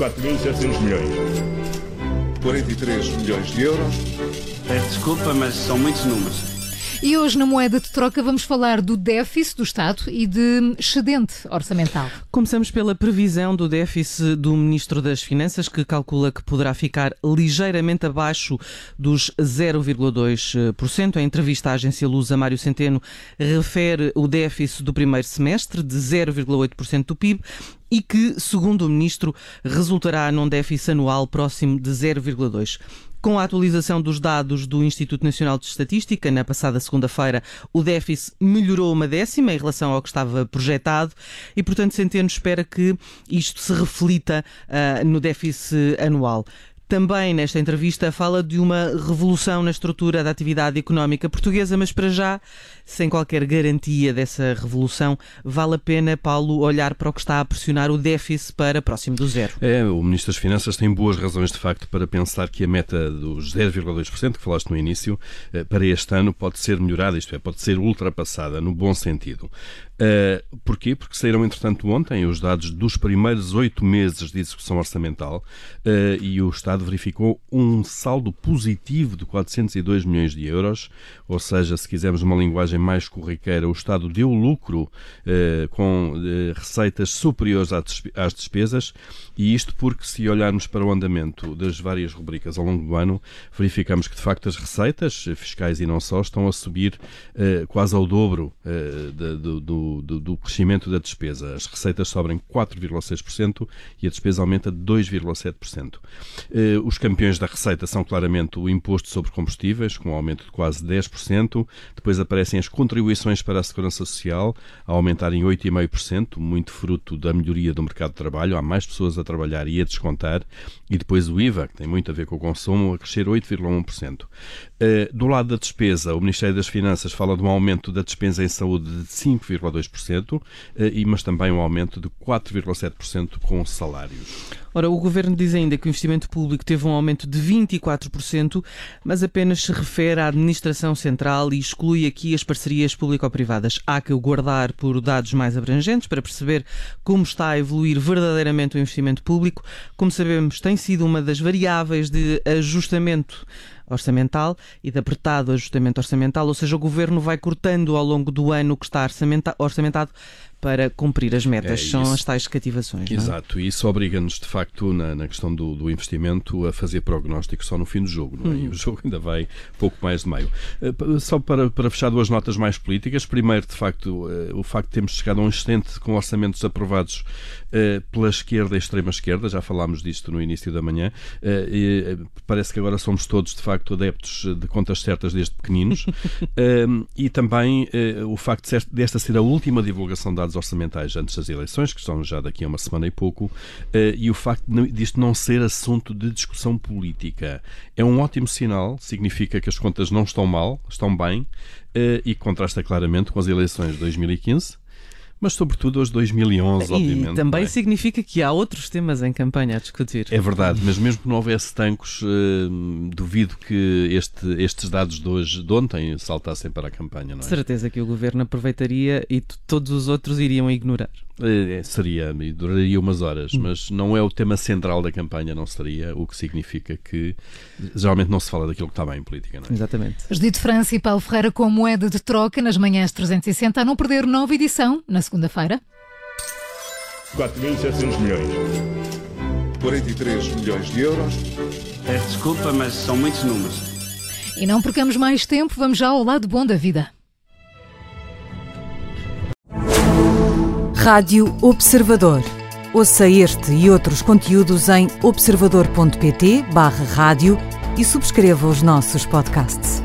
4.700 milhões. 43 milhões de euros. Peço desculpa, mas são muitos números. E hoje, na moeda de troca, vamos falar do déficit do Estado e de excedente orçamental. Começamos pela previsão do déficit do Ministro das Finanças, que calcula que poderá ficar ligeiramente abaixo dos 0,2%. Em entrevista à agência Lusa, Mário Centeno refere o déficit do primeiro semestre de 0,8% do PIB e que, segundo o Ministro, resultará num déficit anual próximo de 0,2%. Com a atualização dos dados do Instituto Nacional de Estatística, na passada segunda-feira, o déficit melhorou uma décima em relação ao que estava projetado e, portanto, Centeno espera que isto se reflita uh, no déficit anual. Também nesta entrevista fala de uma revolução na estrutura da atividade económica portuguesa, mas para já, sem qualquer garantia dessa revolução, vale a pena, Paulo, olhar para o que está a pressionar o déficit para próximo do zero. É, o Ministro das Finanças tem boas razões, de facto, para pensar que a meta dos 0,2% que falaste no início, eh, para este ano pode ser melhorada, isto é, pode ser ultrapassada, no bom sentido. Uh, porquê? Porque saíram, entretanto, ontem os dados dos primeiros oito meses de execução orçamental uh, e o Estado verificou um saldo positivo de 402 milhões de euros, ou seja, se quisermos uma linguagem mais corriqueira, o Estado deu lucro uh, com receitas superiores às despesas, e isto porque, se olharmos para o andamento das várias rubricas ao longo do ano, verificamos que, de facto, as receitas fiscais e não só estão a subir quase ao dobro do, do do, do, crescimento da despesa. As receitas sobem 4,6% e a despesa aumenta 2,7%. Eh, os campeões da receita são claramente o imposto sobre combustíveis, com um aumento de quase 10%. Depois aparecem as contribuições para a segurança social, a aumentar em 8,5%, muito fruto da melhoria do mercado de trabalho. Há mais pessoas a trabalhar e a descontar. E depois o IVA, que tem muito a ver com o consumo, a crescer 8,1%. Eh, do lado da despesa, o Ministério das Finanças fala de um aumento da despesa em saúde de 5,2%, eh, mas também um aumento de 4,7% com salários. Ora, o Governo diz ainda que o investimento público teve um aumento de 24%, mas apenas se refere à administração central e exclui aqui as parcerias público-privadas. Há que guardar por dados mais abrangentes para perceber como está a evoluir verdadeiramente o investimento público. Como sabemos, tem sido uma das variáveis de ajustamento orçamental e de apertado ajustamento orçamental, ou seja, o governo vai cortando ao longo do ano o que está orçamentado para cumprir as metas. É, São as tais cativações. É? Exato, é? e isso obriga-nos, de facto, na, na questão do, do, investimento, a fazer prognóstico só no fim do jogo, não é? Hum. E o jogo ainda vai pouco mais de meio. Uh, só para, para fechar duas notas mais políticas. Primeiro, de facto, uh, o facto de termos chegado a um excelente com orçamentos aprovados uh, pela esquerda e extrema-esquerda, já falámos disto no início da manhã, e, parece que agora somos todos, de facto, adeptos de contas certas desde pequeninos, e também o facto desta ser a última divulgação de dados orçamentais antes das eleições, que estão já daqui a uma semana e pouco, e o facto disto não ser assunto de discussão política. É um ótimo sinal, significa que as contas não estão mal, estão bem, e contrasta claramente com as eleições de 2015 mas sobretudo os 2011, e obviamente. E também é? significa que há outros temas em campanha a discutir. É verdade, mas mesmo que não houvesse tancos, uh, duvido que este, estes dados de hoje, de ontem, saltassem para a campanha, não é? Certeza que o Governo aproveitaria e todos os outros iriam ignorar. É, seria, e duraria umas horas, hum. mas não é o tema central da campanha, não seria, o que significa que geralmente não se fala daquilo que está bem em política. Não é? Exatamente. Judito França e Paulo Ferreira com moeda de troca nas manhãs 360 a não perder nova edição na segunda-feira. 4.700 milhões. 43 milhões de euros. Peço desculpa, mas são muitos números. E não percamos mais tempo, vamos já ao lado bom da vida. Rádio Observador. Ouça este e outros conteúdos em observador.pt/barra rádio e subscreva os nossos podcasts.